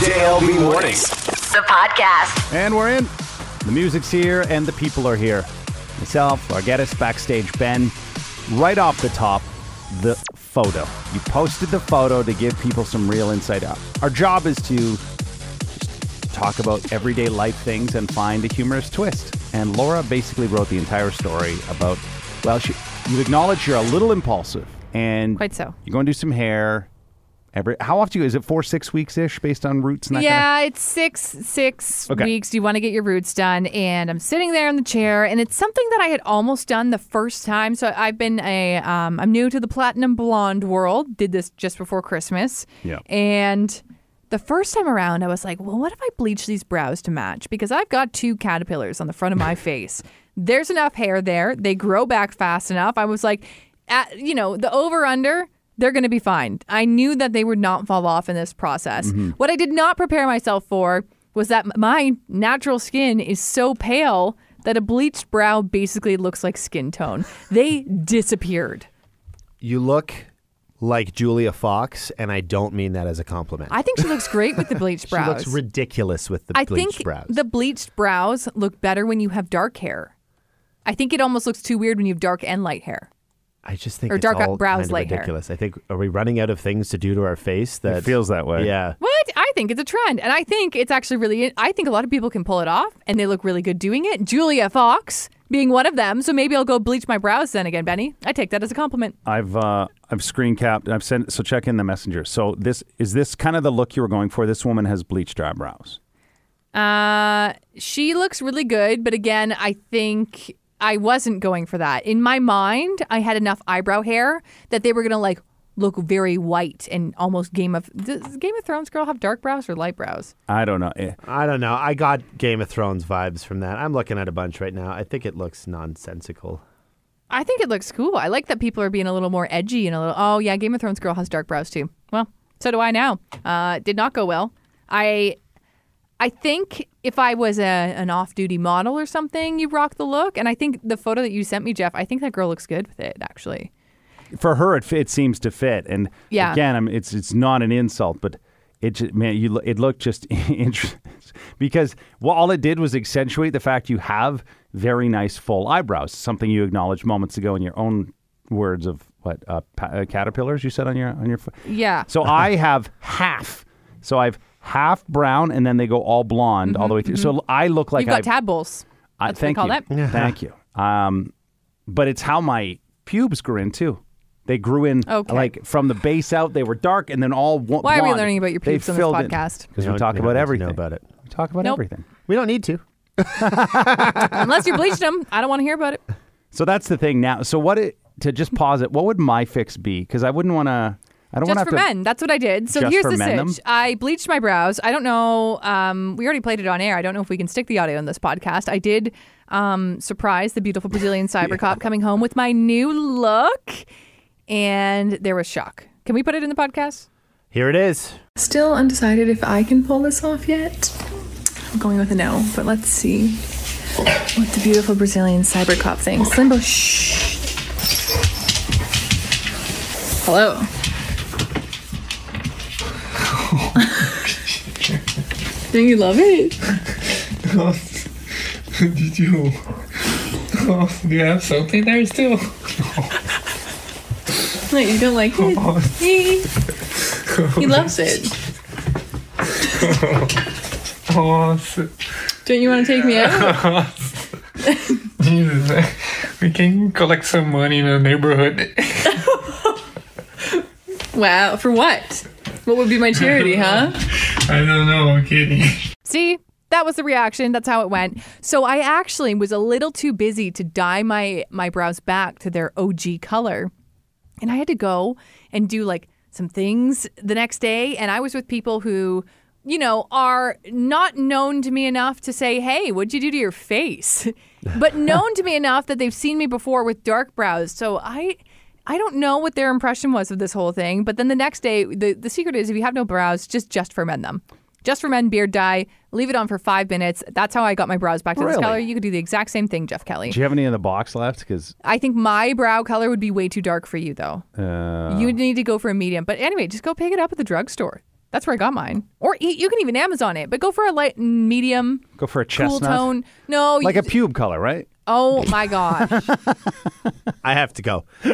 JLB Mornings. The podcast. And we're in. The music's here and the people are here. Myself, our guest backstage, Ben. Right off the top, the photo. You posted the photo to give people some real insight out. Our job is to talk about everyday life things and find a humorous twist. And Laura basically wrote the entire story about, well, she, you acknowledge you're a little impulsive and Quite so. You're going to do some hair. Every how often do you is it? Four six weeks ish, based on roots and that kind of- Yeah, it's six six Okay. weeks. You want to get your roots done, and I'm sitting there in the chair, and it's something that I had almost done the first time. So I've been a um, I'm new to the platinum blonde world. Did this just before Christmas. Yeah. And the first time around, I was like, well, what if I bleach these brows to match? Because I've got two caterpillars on the front of my face. There's enough hair there. They grow back fast enough. I was like, at, you know, the over under, they're going to be fine. I knew that they would not fall off in this process. Mm-hmm. What I did not prepare myself for was that my natural skin is so pale that a bleached brow basically looks like skin tone. They disappeared. You look like Julia Fox, and I don't mean that as a compliment. I think she looks great with the bleached she brows. looks ridiculous with the I bleached think brows. the bleached brows look better when you have dark hair. I think it almost looks too weird when you have dark and light hair. I just think or it's dark all brows, kind of light hair. ridiculous. I think are we running out of things to do to our face that It feels that way. Yeah. What? I think it's a trend. And I think it's actually really, I think a lot of people can pull it off and they look really good doing it. Julia Fox being one of them. So maybe I'll go bleach my brows then again, Benny. I take that as a compliment. I've uh, I've screen capped. I've sent. So check in the messenger. So this is this kind of the look you were going for. This woman has bleached eyebrows. Uh, she looks really good, but again, I think I wasn't going for that. In my mind, I had enough eyebrow hair that they were gonna like look very white and almost Game of does Game of Thrones girl have dark brows or light brows? I don't know. Eh, I don't know. I got Game of Thrones vibes from that. I'm looking at a bunch right now. I think it looks nonsensical. I think it looks cool. I like that people are being a little more edgy and a little. Oh yeah, Game of Thrones girl has dark brows too. Well, so do I now. Uh, did not go well. I, I think if I was a an off duty model or something, you rock the look. And I think the photo that you sent me, Jeff, I think that girl looks good with it actually. For her, it, it seems to fit. And Yeah. again, I'm, it's it's not an insult, but it just, man, you it looked just interesting because well, all it did was accentuate the fact you have very nice full eyebrows. Something you acknowledged moments ago in your own words of what uh, pa- uh, caterpillars you said on your on your. pho- Yeah. So I have half. So I've half brown, and then they go all blonde all the way through. So I look like Mm-hmm, You've got I, tadpoles. I, That's what they thank call you. that. Thank you. Um, but it's how my pubes grew in too. They grew in Okay. like from the base out. They were dark, and then all one. Why are we learning about your pubes on this podcast? Because We we talk we about don't need to everything. know about it. We talk about Nope. everything. We don't need to. Unless you bleached them, I don't want to hear about it. So that's the thing now. So what it to just pause it? What would my fix be? Because I wouldn't want to. I don't want Just for to. men. That's what I did. So here's the men, sitch. I bleached my brows. I don't know. Um, we already played it on air. I don't know if we can stick the audio in this podcast. I did um, surprise the beautiful Brazilian cyber cop coming home with my new look, and there was shock. Can we put it in the podcast? Here it is. Still undecided if I can pull this off yet. I'm going with a no, but let's see what the beautiful Brazilian cyber cop thinks. Limbo, shh. Hello. Don't you love it? Did you? Oh, do you have something there still? No, you don't like it? He, oh. he loves it. Oh, Don't you want to take me out? Jesus, we can collect some money in the neighborhood. Wow, for what? What would be my charity, huh? I don't know, I'm kidding. See, that was the reaction. That's how it went. So I actually was a little too busy to dye my my brows back to their OG color. And I had to go and do like some things the next day and I was with people who you know, are not known to me enough to say, "Hey, what'd you do to your face?" but known to me enough that they've seen me before with dark brows. So I I don't know what their impression was of this whole thing, but then the next day, the, the secret is if you have no brows, just just for men them. Just for men, beard dye, leave it on for five minutes. That's how I got my brows back to this Really? color. You could do the exact same thing, Jeff Kelly. Do you have any in the box left? Because I think my brow color would be way too dark for you, though. uh, you would need to go for a medium. But anyway, just go pick it up at the drugstore. That's where I got mine. Or e- you can even Amazon it, but go for a light medium Go for a cool chestnut. tone. No, Like you, a pube color, right? Oh my gosh. I have to go.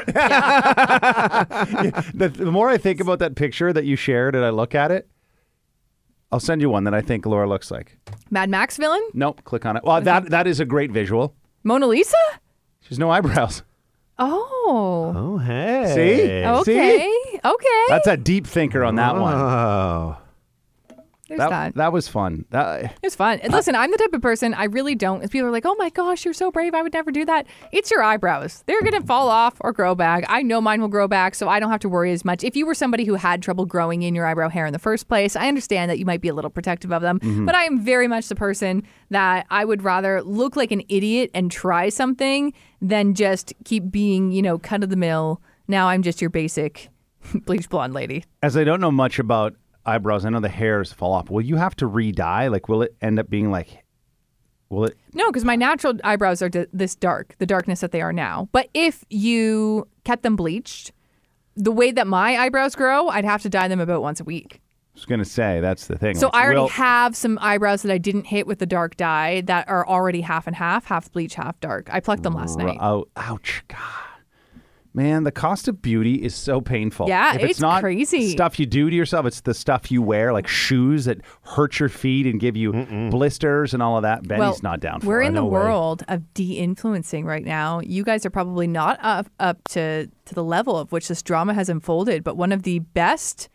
The, the more I think about that picture that you shared and I look at it, I'll send you one that I think Laura looks like. Mad Max villain? Nope, click on it. Well, that that is a great visual. Mona Lisa? She's no eyebrows. Oh. Oh, hey. See? Okay. Okay. That's a deep thinker on that one. Oh. There's That, that. that was fun. That, It was fun. And listen, I'm the type of person I really don't. If people are like, "Oh my gosh, you're so brave," I would never do that. It's your eyebrows; they're gonna fall off or grow back. I know mine will grow back, so I don't have to worry as much. If you were somebody who had trouble growing in your eyebrow hair in the first place, I understand that you might be a little protective of them. Mm-hmm. But I am very much the person that I would rather look like an idiot and try something than just keep being, you know, cut of the mill. Now I'm just your basic bleach blonde lady. as I don't know much about eyebrows, I know the hairs fall off. Will you have to re-dye? Like, will it end up being like, will it? No, because my natural eyebrows are d- this dark, the darkness that they are now. But if you kept them bleached, the way that my eyebrows grow, I'd have to dye them about once a week. I was gonna say that's the thing. So Like, I already will- have some eyebrows that I didn't hit with the dark dye that are already half and half, half bleach, half dark. I plucked them last night. Oh, ouch! God, man, the cost of beauty is so painful. Yeah, if it's, it's not crazy. stuff you do to yourself. It's the stuff you wear, like shoes that hurt your feet and give you blisters and all of that. Benny's well, not down for we're it. in the No way. world of de-influencing right now. You guys are probably not up, up to to the level of which this drama has unfolded, but one of the best,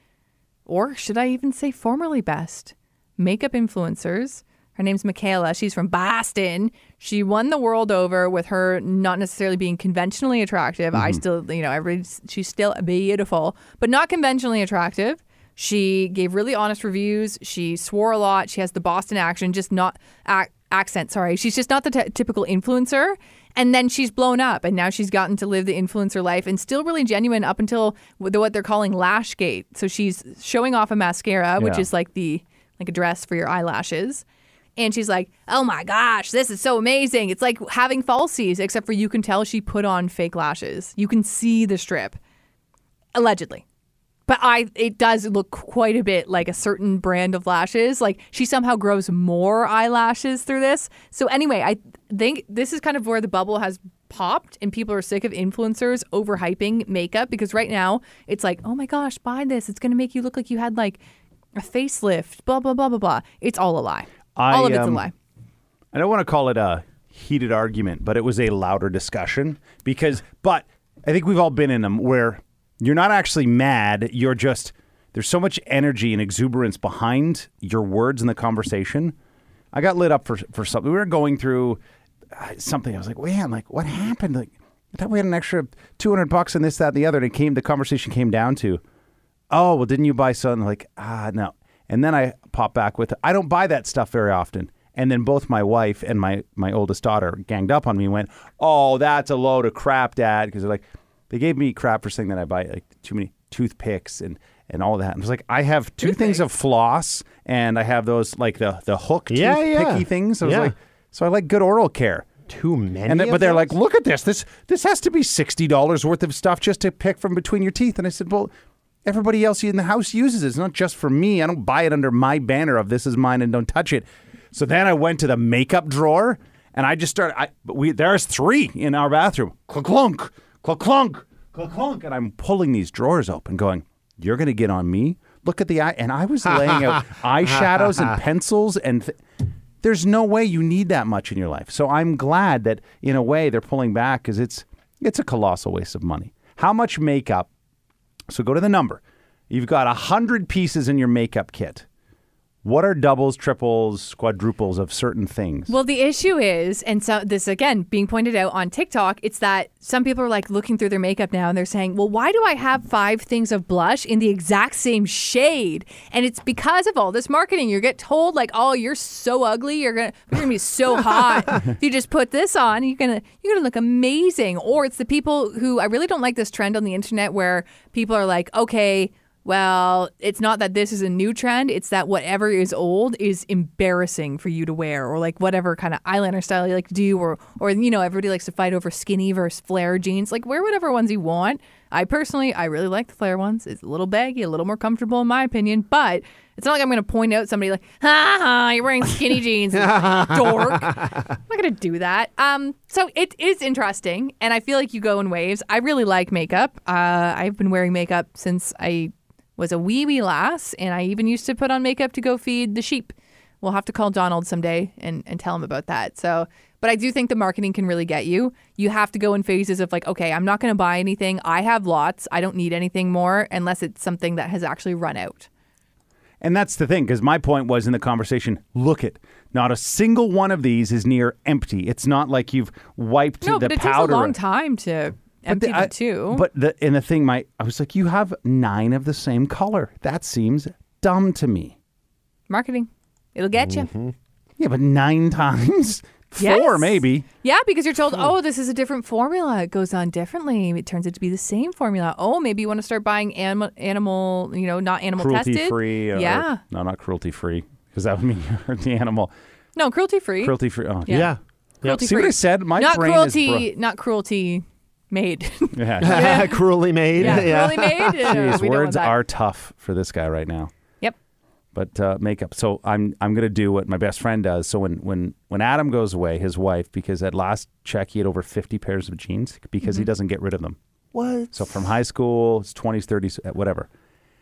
or should I even say formerly best, makeup influencers. Her name's Mikayla. She's from Boston. She won the world over with her not necessarily being conventionally attractive. I mm-hmm. still, you know, everybody, she's still beautiful, but not conventionally attractive. She gave really honest reviews. She swore a lot. She has the Boston accent, just not ac- accent. Sorry, she's just not the t- typical influencer. And then she's blown up, and now she's gotten to live the influencer life, and still really genuine up until what what they're calling lashgate. So she's showing off a mascara, which is like the like a dress for your eyelashes. And she's like, "Oh my gosh, this is so amazing! It's like having falsies, except for you can tell she put on fake lashes. You can see the strip, allegedly." But I, it does look quite a bit like a certain brand of lashes. Like she somehow grows more eyelashes through this. So anyway, I think this is kind of where the bubble has popped, and people are sick of influencers overhyping makeup because right now it's like, oh my gosh, buy this. It's going to make you look like you had like a facelift. Blah blah blah blah blah. It's all a lie. I, all of it's um, a lie. I don't want to call it a heated argument, but it was a louder discussion because, but I think we've all been in them where you're not actually mad. You're just, there's so much energy and exuberance behind your words in the conversation. I got lit up for, for something. We were going through uh, something. I was like, man, like what happened? Like, I thought we had an extra 200 bucks and this, that, and the other. And it came, the conversation came down to, oh, well, didn't you buy something? Like, ah, no. And then I pop back with, I don't buy that stuff very often. And then both my wife and my, my oldest daughter ganged up on me and went, oh, that's a load of crap, Dad. Because they're like, they gave me crap for saying that I buy like too many toothpicks and, and all that. And I was like, I have two things of floss and I have those like the, the hook Yeah, yeah. toothpicky things. I was like, so I like good oral care. Too many. Then, but they're those? like, look at this. This this has to be sixty dollars worth of stuff just to pick from between your teeth. And I said, well, everybody else in the house uses it. It's not just for me. I don't buy it under my banner of this is mine and don't touch it. So then I went to the makeup drawer and I just started. I, but we there's three in our bathroom. Clunk clunk, clunk clunk, clunk and I'm pulling these drawers open, going, "You're gonna get on me." Look at the eye, and I was laying out eyeshadows and pencils and. Th- there's no way you need that much in your life. So I'm glad that in a way they're pulling back because it's it's a colossal waste of money. How much makeup? So go to the number. You've got a hundred pieces in your makeup kit. What are doubles, triples, quadruples of certain things? Well, the issue is, and so this again being pointed out on TikTok, it's that some people are like looking through their makeup now and they're saying, well, why do I have five things of blush in the exact same shade? And it's because of all this marketing. You get told like, oh, you're so ugly, you're gonna you're gonna be so hot. if you just put this on, you're gonna you're gonna look amazing. Or it's the people who I really don't like this trend on the internet where people are like, okay. Well, it's not that this is a new trend. It's that whatever is old is embarrassing for you to wear, or like whatever kind of eyeliner style you like to do, or or you know everybody likes to fight over skinny versus flare jeans. Like wear whatever ones you want. I personally, I really like the flare ones. It's a little baggy, a little more comfortable in my opinion, but it's not like I'm going to point out somebody like, ha ha, you're wearing skinny jeans, dork. I'm not going to do that. Um, so it is interesting, and I feel like you go in waves. I really like makeup. Uh, I've been wearing makeup since I was a wee wee lass, and I even used to put on makeup to go feed the sheep. We'll have to call Donald someday and, and tell him about that. So, but I do think the marketing can really get you. You have to go in phases of like, okay, I'm not going to buy anything. I have lots. I don't need anything more unless it's something that has actually run out. And that's the thing, because my point was in the conversation look it, not a single one of these is near empty. It's not like you've wiped No, the but it takes a long time to empty the- them I- too. But the and the thing, my I was like, you have nine of the same color. That seems dumb to me. marketing, it'll get Mm-hmm. you. Yeah, but nine times, four Yes. maybe. Yeah, because you're told, oh, this is a different formula. It goes on differently. It turns out to be the same formula. Oh, maybe you want to start buying animal, animal you know, not animal Cruelty tested. free. Or, yeah. no, not cruelty free, because that would mean you're the animal. No, cruelty free. Cruelty free. Oh, Yeah. Yeah. Cruelty See what. I said? My not brain cruelty, is. not cruelty made. Bro- yeah. Cruelly made. yeah, cruelty made. Uh, These we don't want words are tough for this guy right now. Yep. but uh, makeup. So I'm I'm gonna do what my best friend does. So when when when Adam goes away, his wife, because at last check he had over 50 pairs of jeans because Mm-hmm. he doesn't get rid of them. What? So from high school, his 20s, 30s, uh, whatever.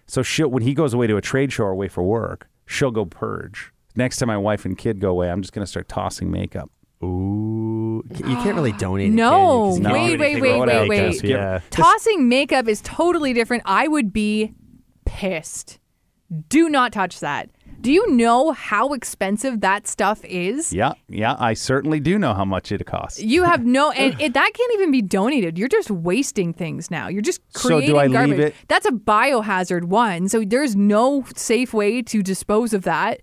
So she when he goes away to a trade show or away for work, she'll go purge. Next time my wife and kid go away, I'm just gonna start tossing makeup. Ooh. You can't really ah, donate. No, it, can you? 'Cause you wait, can't wait, do wait, anything wait, with wait. makeup, Yeah. Tossing makeup is totally different. I would be pissed. Do not touch that. Do you know how expensive that stuff is? Yeah, yeah, I certainly do know how much it costs. You have no, and it, that can't even be donated. You're just wasting things now. You're just So do creating I leave garbage. it- That's a biohazard one. So there's no safe way to dispose of that.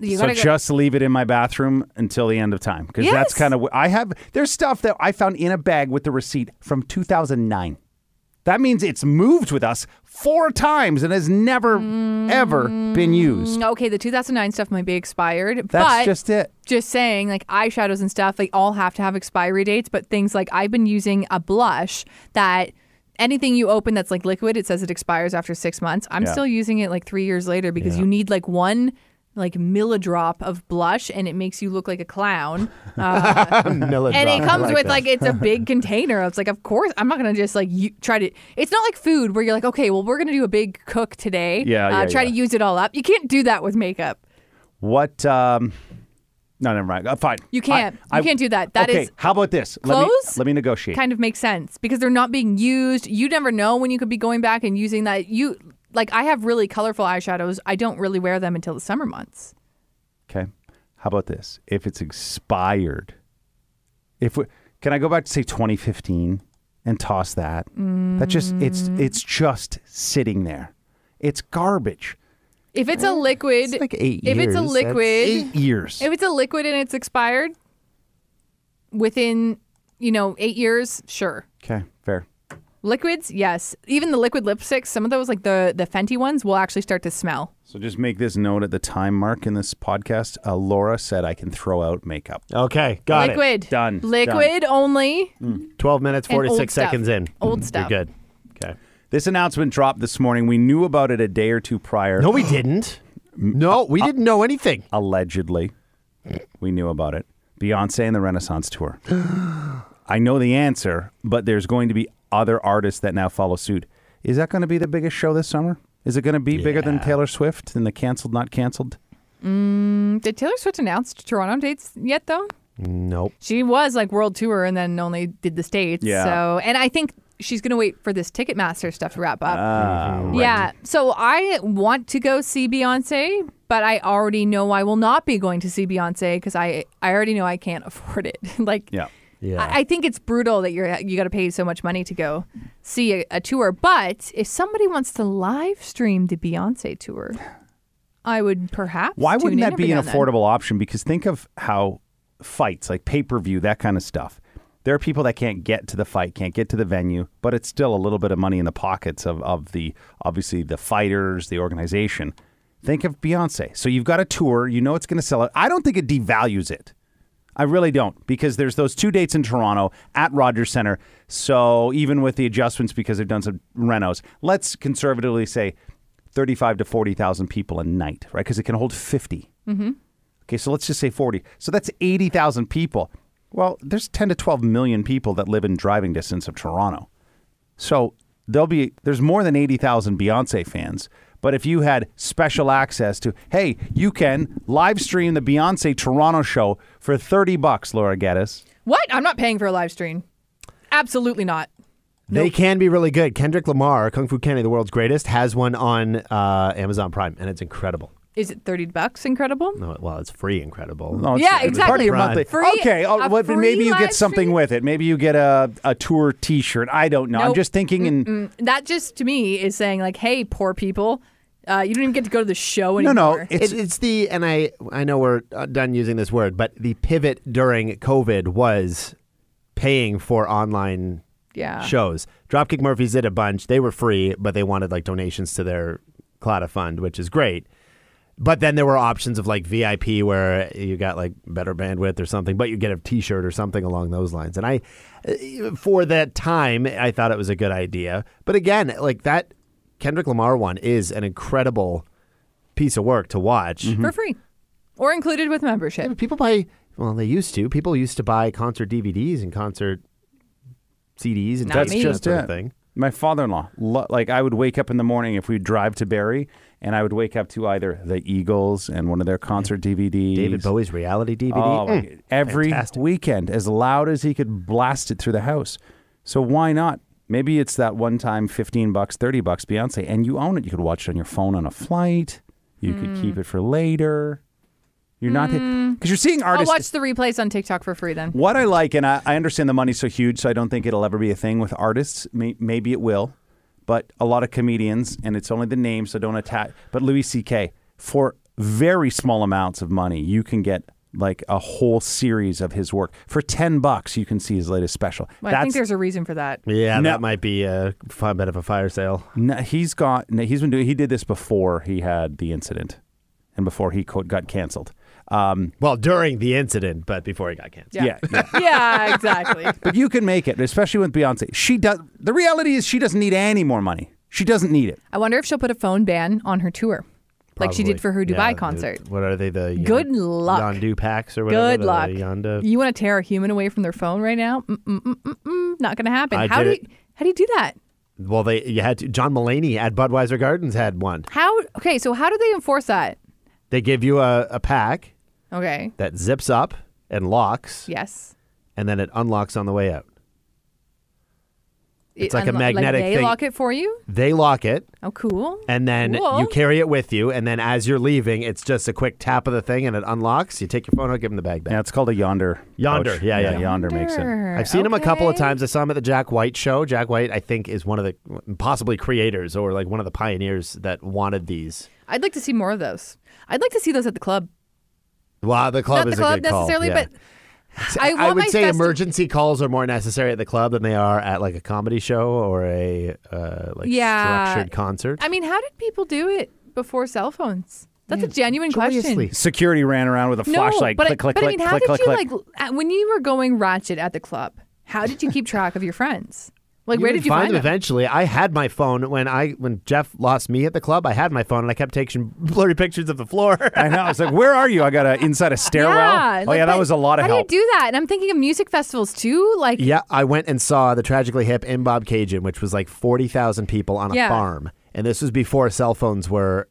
You so just leave it in my bathroom until the end of time because that's kind of I have. There's stuff that I found in a bag with the receipt from 2009. That means it's moved with us four times and has never ever been used. Mm, okay, the 2009 stuff might be expired, That's but just it. just saying, like eyeshadows and stuff, they all have to have expiry dates. But things like I've been using a blush that anything you open that's like liquid, it says it expires after six months. I'm Yeah. still using it like three years later because you need like one like millidrop of blush and it makes you look like a clown. Melodrama. And it comes like with that. like it's a big container. It's like, of course, I'm not gonna just like you, try to. It's not like food where you're like, okay, well, we're gonna do a big cook today. Yeah, uh, yeah, Try yeah. to use it all up. You can't do that with makeup. What? Um, no, never mind. Uh, fine. You can't. You can't do that. That okay. is- How about this? Let me, let me negotiate. Kind of makes sense because they're not being used. You never know when you could be going back and using that. You like I have really colorful eyeshadows. I don't really wear them until the summer months. Okay. How about this? If it's expired, if we can I go back to say 2015 and toss that? That just it's Mm. it's just sitting there. It's garbage. If it's a liquid, It's like eight if it's a liquid, Eight years. if it's a liquid and it's expired within you know eight years, sure. Okay. Liquids, yes. Even the liquid lipsticks, some of those, like the the Fenty ones, will actually start to smell. So just make this note at the time mark in this podcast. Uh, Laura said I can throw out makeup. Okay, got it. liquid, Done. Liquid only. it. 12 minutes, 46 stuff. seconds in. Old mm, stuff. You're good. Okay. This announcement dropped this morning. We knew about it a day or two prior. No, we didn't. Mm. No, we didn't know anything. allegedly. We knew about it. Beyonce and the Renaissance tour. I know the answer, but there's going to be other artists that now follow suit. Is that going to be the biggest show this summer? Is it going to be bigger than Taylor Swift and the canceled, not canceled? Did Taylor Swift announce Toronto dates yet, though? Nope. She was like world tour and then only did the states. Yeah. So, and I think she's gonna wait for this Ticketmaster stuff to wrap up. Ah, Yeah. So I want to go see Beyonce, but I already know I will not be going to see Beyonce because I I already know I can't afford it. like, Yeah. Yeah. I, I think it's brutal that you're you got to pay so much money to go see a, a tour. But if somebody wants to live stream the Beyonce tour, I would perhaps. Why tune wouldn't in that every be an and then. affordable option? Because think of how fights, like pay per view, that kind of stuff. There are people that can't get to the fight, can't get to the venue, but it's still a little bit of money in the pockets of, of the obviously the fighters, the organization. Think of Beyonce. So you've got a tour, you know it's going to sell it. I don't think it devalues it. I really don't because there's those two dates in Toronto at Rogers Center. So even with the adjustments because they've done some renos, let's conservatively say 35 to 40,000 people a night, right? Because it can hold 50. Mm-hmm. Okay, so let's just say 40. So that's 80,000 people. Well, there's 10 to 12 million people that live in driving distance of Toronto. So there'll be there's more than 80,000 Beyonce fans. But if you had special access to, hey, you can live stream the Beyonce Toronto show for 30 bucks, Laura Geddes. What? I'm not paying for a live stream. Absolutely not. They can be really good. Kendrick Lamar, Kung Fu Kenny, the world's greatest, has one on uh, Amazon Prime, and it's incredible. Is it 30 bucks incredible? No, well, it's free incredible. Oh, it's- Yeah, it's Part exactly. of your monthly. Free- okay, oh, a what- maybe you get something stream? with it. Maybe you get a, a tour T-shirt. I don't know. I'm just thinking in. That just to me is saying like, hey, poor people, uh, you don't even get to go to the show anymore. no, it's It's, it's the and I I know we're uh, done using this word, but the pivot during COVID was paying for online yeah. shows. Dropkick Murphys did a bunch. They were free, but they wanted like donations to their Claddagh fund, which is great. But then there were options of like VIP where you got like better bandwidth or something, but you get a T-shirt or something along those lines. And I, uh, for that time, I thought it was a good idea. But again, like that Kendrick Lamar one is an incredible piece of work to watch. for free or included with membership. Yeah, people buy. Well, they used to. People used to buy concert DVDs and concert CDs and Not tapes that just sort it. of thing. My father-in-law, lo- like I would wake up in the morning if we'd drive to Barrie, and I would wake up to either the Eagles and one of their concert DVDs. David Bowie's reality DVD. Oh, Mm. Every fantastic. weekend, as loud as he could blast it through the house. So why not? Maybe it's that one time, fifteen bucks, thirty bucks, Beyonce, and you own it. You could watch it on your phone on a flight. You could Hmm. keep it for later. You're not because you're seeing I'll artists. watch the replays on TikTok for free then. What I like, and I, I understand the money's so huge, so I don't think it'll ever be a thing with artists. May, maybe it will, but a lot of comedians, and it's only the name, so don't attack. But Louis C.K. for very small amounts of money, you can get like a whole series of his work for ten bucks. You can see his latest special. Well, I think there's a reason for that. Yeah, No. that might be a bit of a fire sale. No, he's got. No, he's been doing. He did this before he had the incident, and before he co- got canceled. Um, Well, during the incident, but before he got canceled. yeah. yeah. yeah, exactly. but you can make it, especially with Beyonce. She does. The reality is, she doesn't need any more money. She doesn't need it. I wonder if she'll put a phone ban on her tour, like she did for her Dubai Yeah, the- concert. What are they? The Yon- Good luck. Yondr packs or whatever. Good luck. Yondr. You want to tear a human away from their phone right now? Mm-mm-mm-mm-mm. Not going to happen. I how do you, how do you do that? Well, they you had to, John Mulaney at Budweiser Gardens had one. How? Okay, so how do they enforce that? They give you a, a pack Okay. that zips up and locks, Yes. and then it unlocks on the way out. It's like a unlo- magnetic they thing. lock it for you. They lock it, Oh, cool. and then Cool. you carry it with you, and then as you're leaving, it's just a quick tap of the thing, and it unlocks. You take your phone out, give them the bag back. Yeah, it's called a Yondr. Yondr. pouch. Yeah, yeah. Yondr makes it. I've seen him a couple of times. I saw him at the Jack White show. Jack White, I think, is one of the possibly creators or like one of the pioneers that wanted these. I'd like to see more of those. I'd like to see those at the club. Well, the club Not is the club a good call. necessarily, yeah. but I, want would my say festi- emergency calls are more necessary at the club than they are at like a comedy show or a uh, like Yeah. structured concert. I mean, how did people do it before cell phones? That's a genuine joyously. question. Security ran around with a flashlight. but, I- click, click, but click, I mean, how click, did click, you click. like when you were going ratchet at the club? How did you keep track of your friends? Like, where did you find, find them them? eventually? I had my phone when I when Jeff lost me at the club. I had my phone and I kept taking blurry pictures of the floor. I know. I was like, "Where are you?" I got a inside a stairwell. Yeah, oh like, yeah, that was a lot of help. how help. do you do that? And I'm thinking of music festivals too. Like, Yeah, I went and saw the Tragically Hip in Bobcaygeon, which was like 40,000 people on a Yeah. farm. And this was before cell phones were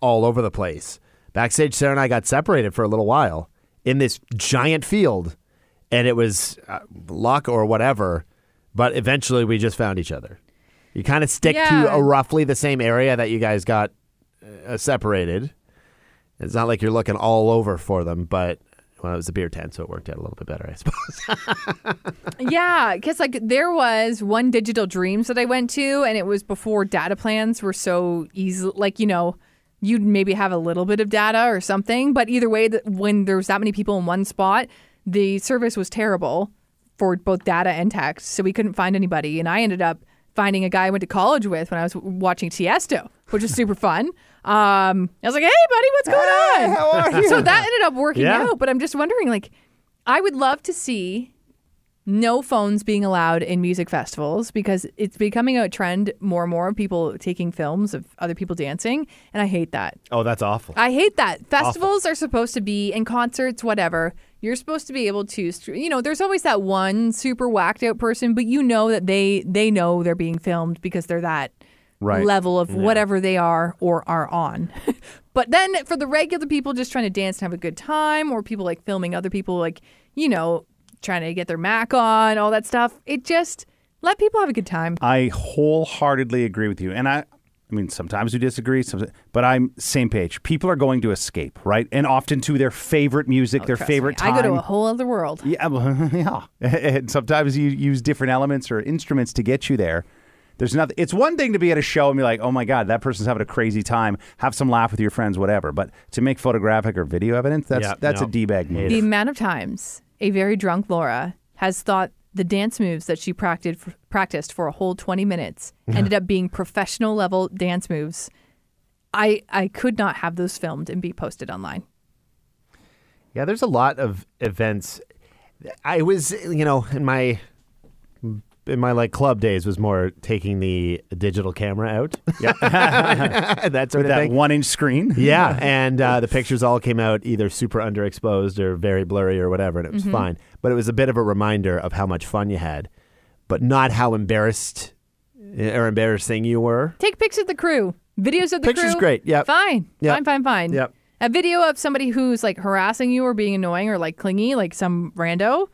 all over the place. Backstage, Sarah and I got separated for a little while in this giant field. And it was uh, luck or whatever. But eventually we just found each other. You kind of stick to a roughly the same area that you guys got uh, separated. It's not like you're looking all over for them, but well, it was a beer tent, so it worked out a little bit better, I suppose. Yeah, because like there was one Digital Dreams that I went to, and it was before data plans were so easy. Like you know, you'd maybe have a little bit of data or something, but either way, when there was that many people in one spot, the service was terrible for both data and text, so we couldn't find anybody. And I ended up finding a guy I went to college with when I was watching Tiesto, which was super fun. Um, I was like, "Hey, buddy, what's going on?" how are you? So that ended up working Yeah. out. But I'm just wondering, like, I would love to see no phones being allowed in music festivals because it's becoming a trend more and more of people taking films of other people dancing. And I hate that. Oh, that's awful. I hate that. Festivals are supposed to be, and concerts, whatever, you're supposed to be able to, you know, there's always that one super whacked out person, but you know that they they know they're being filmed because they're that Right. level of whatever they are or are on. but then for the regular people just trying to dance and have a good time, or people like filming other people, like, you know, trying to get their Mac on, all that stuff, it just let people have a good time. I wholeheartedly agree with you. And I I mean sometimes we disagree, but I'm same page. People are going to escape, right? And often to their favorite music, oh, their Oh, Trust me, favorite time. I go to a whole other world. Yeah, well, yeah. And sometimes you use different elements or instruments to get you there. There's nothing. It's one thing to be at a show and be like, "Oh my god, that person's having a crazy time." Have some laugh with your friends, whatever. But to make photographic or video evidence, that's Yeah, that's no. a d bag move. The amount of times a very drunk Laura has thought the dance moves that she practiced practiced for a whole 20 minutes ended up being professional level dance moves. I I could not have those filmed and be posted online. Yeah, there's a lot of events. I was, you know, in my in my like club days was more taking the digital camera out. Yeah. that sort With of that thing. one inch screen. Yeah, and uh, the pictures all came out either super underexposed or very blurry or whatever, and it was Mm-hmm. fine. But it was a bit of a reminder of how much fun you had, but not how embarrassed or embarrassing you were. Take pictures of the crew, videos of the crew. Pictures crew. great, Yeah, Fine. Yep. Fine, fine, fine. Yep. A video of somebody who's like harassing you or being annoying or like clingy, like some rando,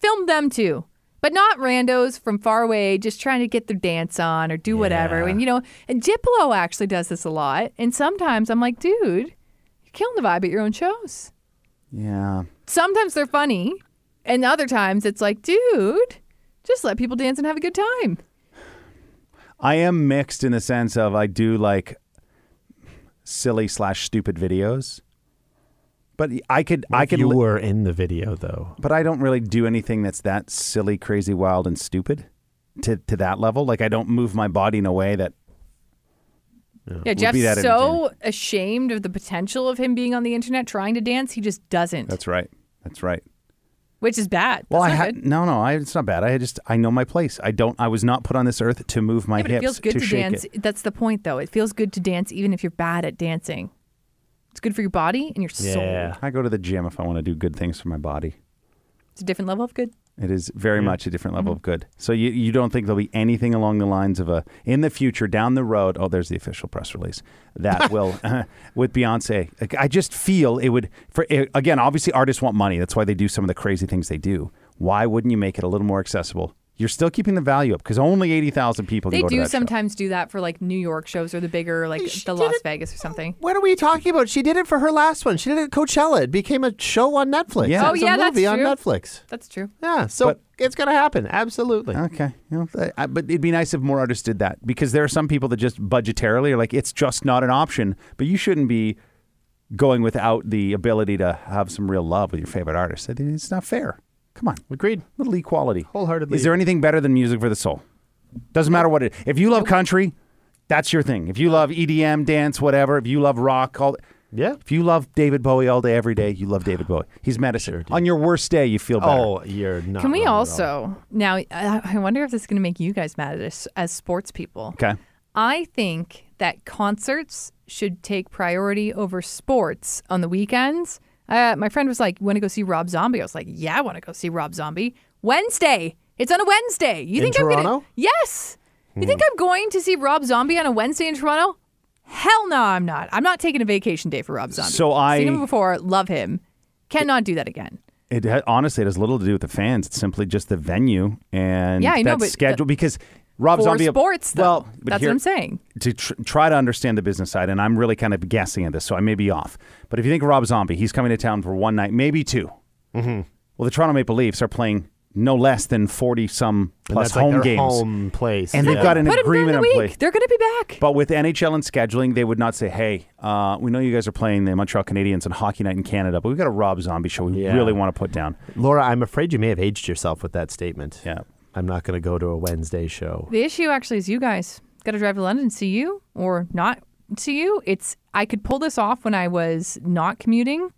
film them too. But not randos from far away just trying to get their dance on or do whatever. Yeah. And you know, and Diplo actually does this a lot. And sometimes I'm like, dude, you're killing the vibe at your own shows. Yeah. Sometimes they're funny, and other times it's like, dude, just let people dance and have a good time. I am mixed in the sense of I do like silly slash stupid videos, but I could I If could you li- were in the video though. but I don't really do anything that's that silly, crazy, wild, and stupid to to that level. Like I don't move my body in a way that Yeah, be Jeff's that so ashamed of the potential of him being on the internet trying to dance, he just doesn't, that's right. That's right. which is bad. Well, That's I not had no, no. I, it's not bad. I just I know my place. I don't. I was not put on this earth to move my Yeah, but hips it feels good to, shake dance. it. That's the point, though. It feels good to dance even if you're bad at dancing. It's good for your body and your soul. Yeah. I go to the gym if I want to do good things for my body. It's a different level of good. It is very much a different Mm-hmm. level of good. So you you don't think there'll be anything along the lines of a in the future down the road? Oh, there's the official press release that will with Beyonce. Like, I just feel it would for again. Obviously, artists want money. That's why they do some of the crazy things they do. Why wouldn't you make it a little more accessible? You're still keeping the value up because only eighty thousand people. They can go to do that show. sometimes do that for like New York shows or the bigger, like She the Las it- Vegas or something. What are we talking about? She did it for her last one. She did it at Coachella. It became a show on Netflix. Yeah. Oh, was yeah, a that's movie on true. Netflix. That's true. Yeah, so But- it's gonna happen. Absolutely. Okay, you know, I, but it'd be nice if more artists did that because there are some people that just budgetarily are like it's just not an option. But you shouldn't be going without the ability to have some real love with your favorite artist. I think It's not fair. Come on, Agreed. little equality. Wholeheartedly. Is there anything better than music for the soul? Doesn't matter what it. If you love country, that's your thing. If you love EDM, dance, whatever. If you love rock, all. Yeah. If you love David Bowie all day, every day, you love David Bowie. He's medicine. On your worst day, you feel better. Oh, you're not. Can we wrong at all. also now? I I wonder if this is going to make you guys mad as, as sports people. Okay. I think that concerts should take priority over sports on the weekends. Uh, my friend was like, "Want to go see Rob Zombie?" I was like, "Yeah, I want to go see Rob Zombie Wednesday. It's on a Wednesday. You In think I'm gonna? Toronto? Yes. You think I'm going to see Rob Zombie on a Wednesday in Toronto? Hell no, I'm not. I'm not taking a vacation day for Rob Zombie. So I- seen him before, love him. Cannot do that again. It honestly it has little to do with the fans. It's simply just the venue and Yeah, I know, that but schedule. because Rob For Zombie, sports, though. well, but That's here- what I'm saying. To tr- try to understand the business side, and I'm really kind of guessing at this, so I may be off. But if you think of Rob Zombie, he's coming to town for one night, maybe 2 Mm-hmm. Well, the Toronto Maple Leafs are playing no less than forty some And plus that's like home their games, home place. and they've Yeah. got an Put agreement the in week. place. They're going to be back. But with NHL and scheduling, they would not say, "Hey, uh, we know you guys are playing the Montreal Canadiens on Hockey Night in Canada, but we've got a Rob Zombie show we Yeah. really want to put down." Laura, I'm afraid you may have aged yourself with that statement. Yeah. I'm not going to go to a Wednesday show. The issue actually is you guys got to drive to London and see you or not see you. It's I could pull this off when I was not commuting.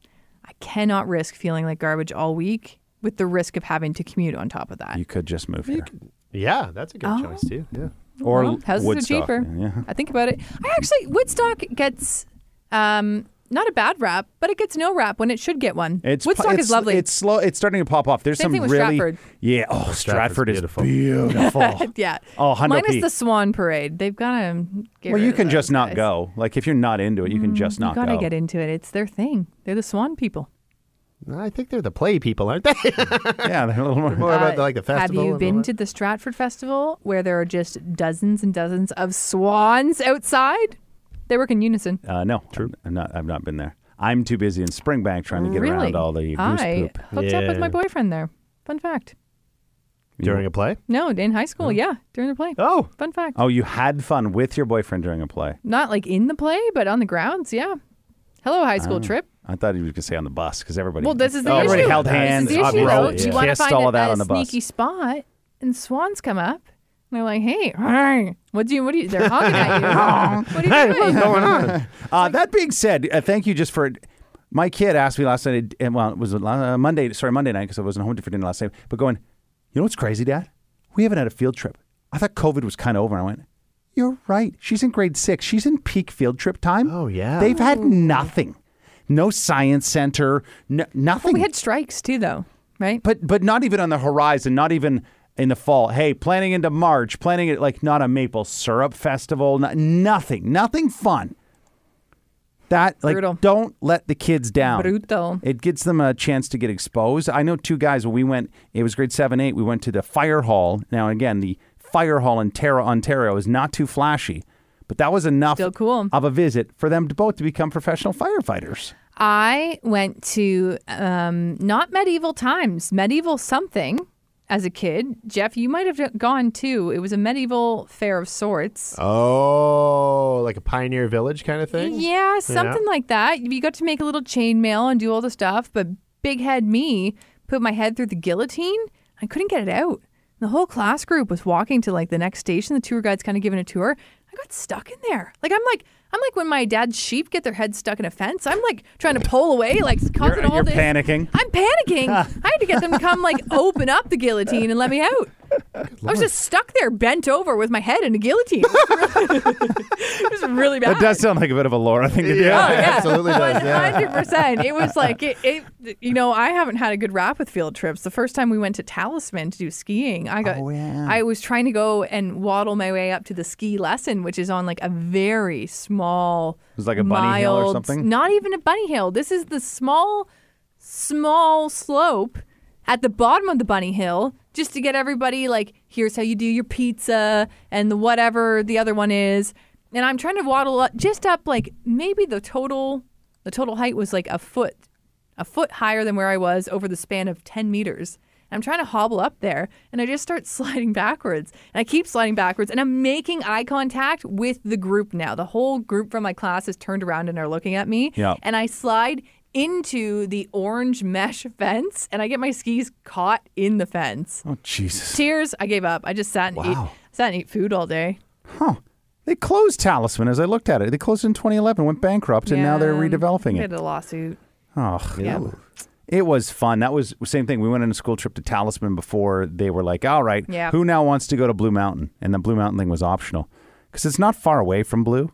I cannot risk feeling like garbage all week with the risk of having to commute on top of that. You could just move here. Yeah, that's a good Oh. choice too. Yeah. Or Well, houses Woodstock. are cheaper. Yeah. I think about it. I actually Woodstock gets um, not a bad rap, but it gets no rap when it should get one. It's Woodstock it's, is lovely. It's slow. It's starting to pop off. There's Same some thing with really Stratford. yeah. Oh, Stratford is beautiful. beautiful. yeah. Oh, Hundo Minus P. the Swan Parade. They've got to. well, you can just not go. Like if you're not into it, you can just not. You not gotta go. get into it. It's their thing. They're the Swan people. I think they're the play people, aren't they? yeah, they're a little more. More about Uh, like the festival. Have you been to the Stratford Festival where there are just dozens and dozens of swans outside? They work in unison. Uh, no, true. I'm not. I've not been there. I'm too busy in Springbank trying to get really? around all the goose I poop. hooked up with Yeah. my boyfriend there. Fun fact. during a play? No, in high school, yeah, during the play. Oh, Fun fact. Oh, you had fun with your boyfriend during a play. Not like in the play, but on the grounds, yeah. Hello, high school trip. I thought he was going to say on the bus because everybody. Well, this is the oh, everybody issue. held This hands, is the issue, hugged, though. rolled, You want to kissed find all of that a on the bus. sneaky spot, and swans come up. And they're like, "Hey, hi. what do you? What do you?" They're honking at you. what are you doing? What's going on? Uh, that being said, uh, thank you just for. My kid asked me last night, and well, it was uh, Monday, sorry, Monday night because I wasn't home for dinner last night. But going, you know what's crazy, Dad? We haven't had a field trip. I thought COVID was kind of over. And I went, you're right. She's in grade six. She's in peak field trip time. Oh, yeah. They've had nothing. No science center. No, nothing. Well, we had strikes too, though, right? but but not even on the horizon. Not even in the fall. Hey, planning into March. Planning it like not a maple syrup festival. no- nothing. Nothing fun. That like Brutal. don't let the kids down. Brutal. It gives them a chance to get exposed. I know two guys when we went. It was grade seven, eight. We went to the fire hall. Now again, the fire hall in Tara, Ontario, is not too flashy, but that was enough Still cool. of a visit for them to both to become professional firefighters. I went to um, not medieval times, medieval something as a kid. Jeff, you might have gone too. It was a medieval fair of sorts. Oh, like a pioneer village kind of thing? Yeah, something like that. You got to make a little chainmail and do all the stuff, but big head me put my head through the guillotine. I couldn't get it out. The whole class group was walking to like the next station. The tour guide's kind of giving a tour. I got stuck in there. Like I'm like I'm like when my dad's sheep get their heads stuck in a fence. I'm like trying to pull away, like causing uh, all you're this. panicking. I'm panicking. I had to get them to come like open up the guillotine and let me out. I was just stuck there, bent over with my head in a guillotine. It was really bad. That does sound like a bit of a Laura thing to do. Yeah. Oh, yeah. absolutely does, yeah. 100%. It was like, it, it, you know, I haven't had a good rap with field trips. The first time we went to Talisman to do skiing, I got, Oh, yeah. I was trying to go and waddle my way up to the ski lesson, which is on like a very small, It was like a bunny hill or something? Not even a bunny hill. This is the small, small slope at the bottom of the bunny hill just to get everybody like here's how you do your pizza and the whatever the other one is. And i'm trying to waddle up just up like maybe the total the total height was like a foot a foot higher than where i was over the span of 10 meters. I'm trying to hobble up there and i just start sliding backwards. And i keep sliding backwards and i'm making eye contact with the group now. The whole group from my class is turned around and are looking at me. Yeah. and I slide into the orange mesh fence and I get my skis caught in the fence. Oh Jesus! Tears, I gave up. I just sat and Wow. ate sat and ate food all day. Huh? They closed Talisman as I looked at it. They closed in 2011, went bankrupt, and now they're redeveloping it. had a lawsuit. Oh, Yeah. It was fun. That was the same thing. We went on a school trip to Talisman before they were like, all right, Yeah. who now wants to go to Blue Mountain? And the Blue Mountain thing was optional because it's not far away from Blue.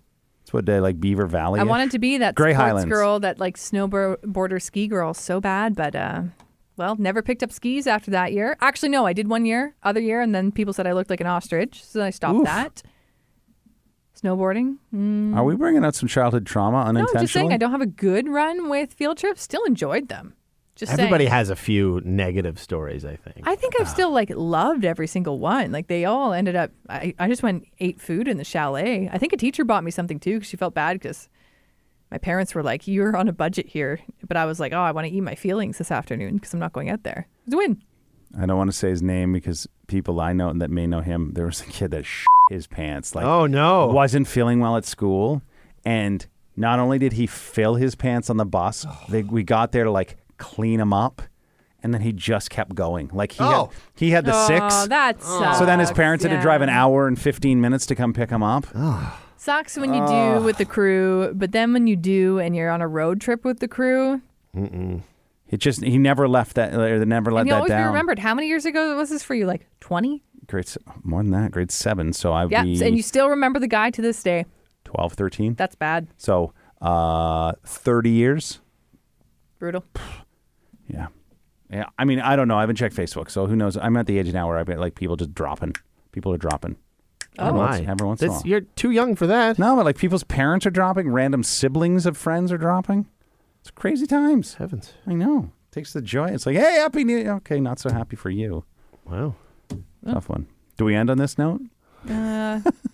It's what they like Beaver Valley. I wanted to be that sports Highlands. girl, that like snowboarder ski girl so bad, but uh well, never picked up skis after that year. Actually, no, I did one year, other year, and then people said I looked like an ostrich, so I stopped Oof. that. Snowboarding? Are we bringing out some childhood trauma unintentionally? No, unintentionally? just saying I don't have a good run with field trips. Still enjoyed them. Just saying. Everybody has a few negative stories, I think. I think I've still like loved every single one. Like they all ended up. I, I just went ate food in the chalet. I think a teacher bought me something too because she felt bad because my parents were like, "You're on a budget here," but I was like, "Oh, I want to eat my feelings this afternoon because I'm not going out there." It was a win. I don't want to say his name because people I know and that may know him. There was a kid that sh- his pants like oh, no. wasn't feeling well at school, and not only did he fill his pants on the bus, oh. they, we got there to like clean him up, and then he just kept going. Like he Oh. had, he had the oh, six. that sucks. So then his parents had to drive an hour and 15 minutes to come pick him up. Sucks when you do with the crew, but then when you do and you're on a road trip with the crew, It just he never left that. Or never let and you that always be down. remembered. How many years ago was this for you? Like 20? Grade s- more than that. Grade seven. So I would Yeah. be And you still remember the guy to this day. 12, 13. That's bad. So uh, thirty years. Brutal. Yeah. Yeah. I mean, I don't know. I haven't checked Facebook, so who knows? I'm at the age now where I've got like people just dropping. People are dropping. Oh Every my! once- every once in a That's- while. You're too young for that. No, but like people's parents are dropping. Random siblings of friends are dropping. It's crazy times. Heavens! I know. Takes the joy. It's like, hey, happy new. Year. Okay, not so happy for you. Wow. Tough one. Do we end on this note? Uh,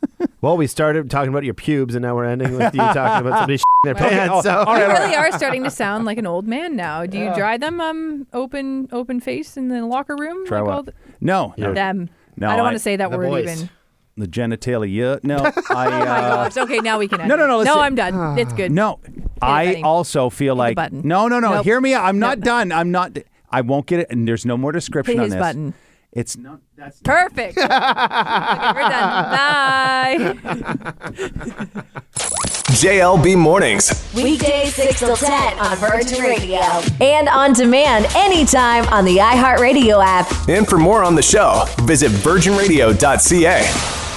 Well, we started talking about your pubes, and now we're ending with you talking about somebody their pants. oh, so all you right, really are starting to sound like an old man now. Do you dry them um open open face in the locker room? Try like what? all the- No, no. them. No, I don't want to say that the word voice. even. the genitalia. No, I. Oh my Uh, gosh. Okay, now we can end. No, no, it. no, No. I'm done. It's good. no, I Benny. also feel like button. no, no, no. Nope. Hear me. out. I'm not done. I'm not. I won't get it. And there's no more description Hit on his this. button. It's not. That's Perfect. okay, we're done. Bye. JLB Mornings. Weekdays 6 till 10 on Virgin Radio. And on demand anytime on the iHeartRadio app. And for more on the show, visit virginradio.ca.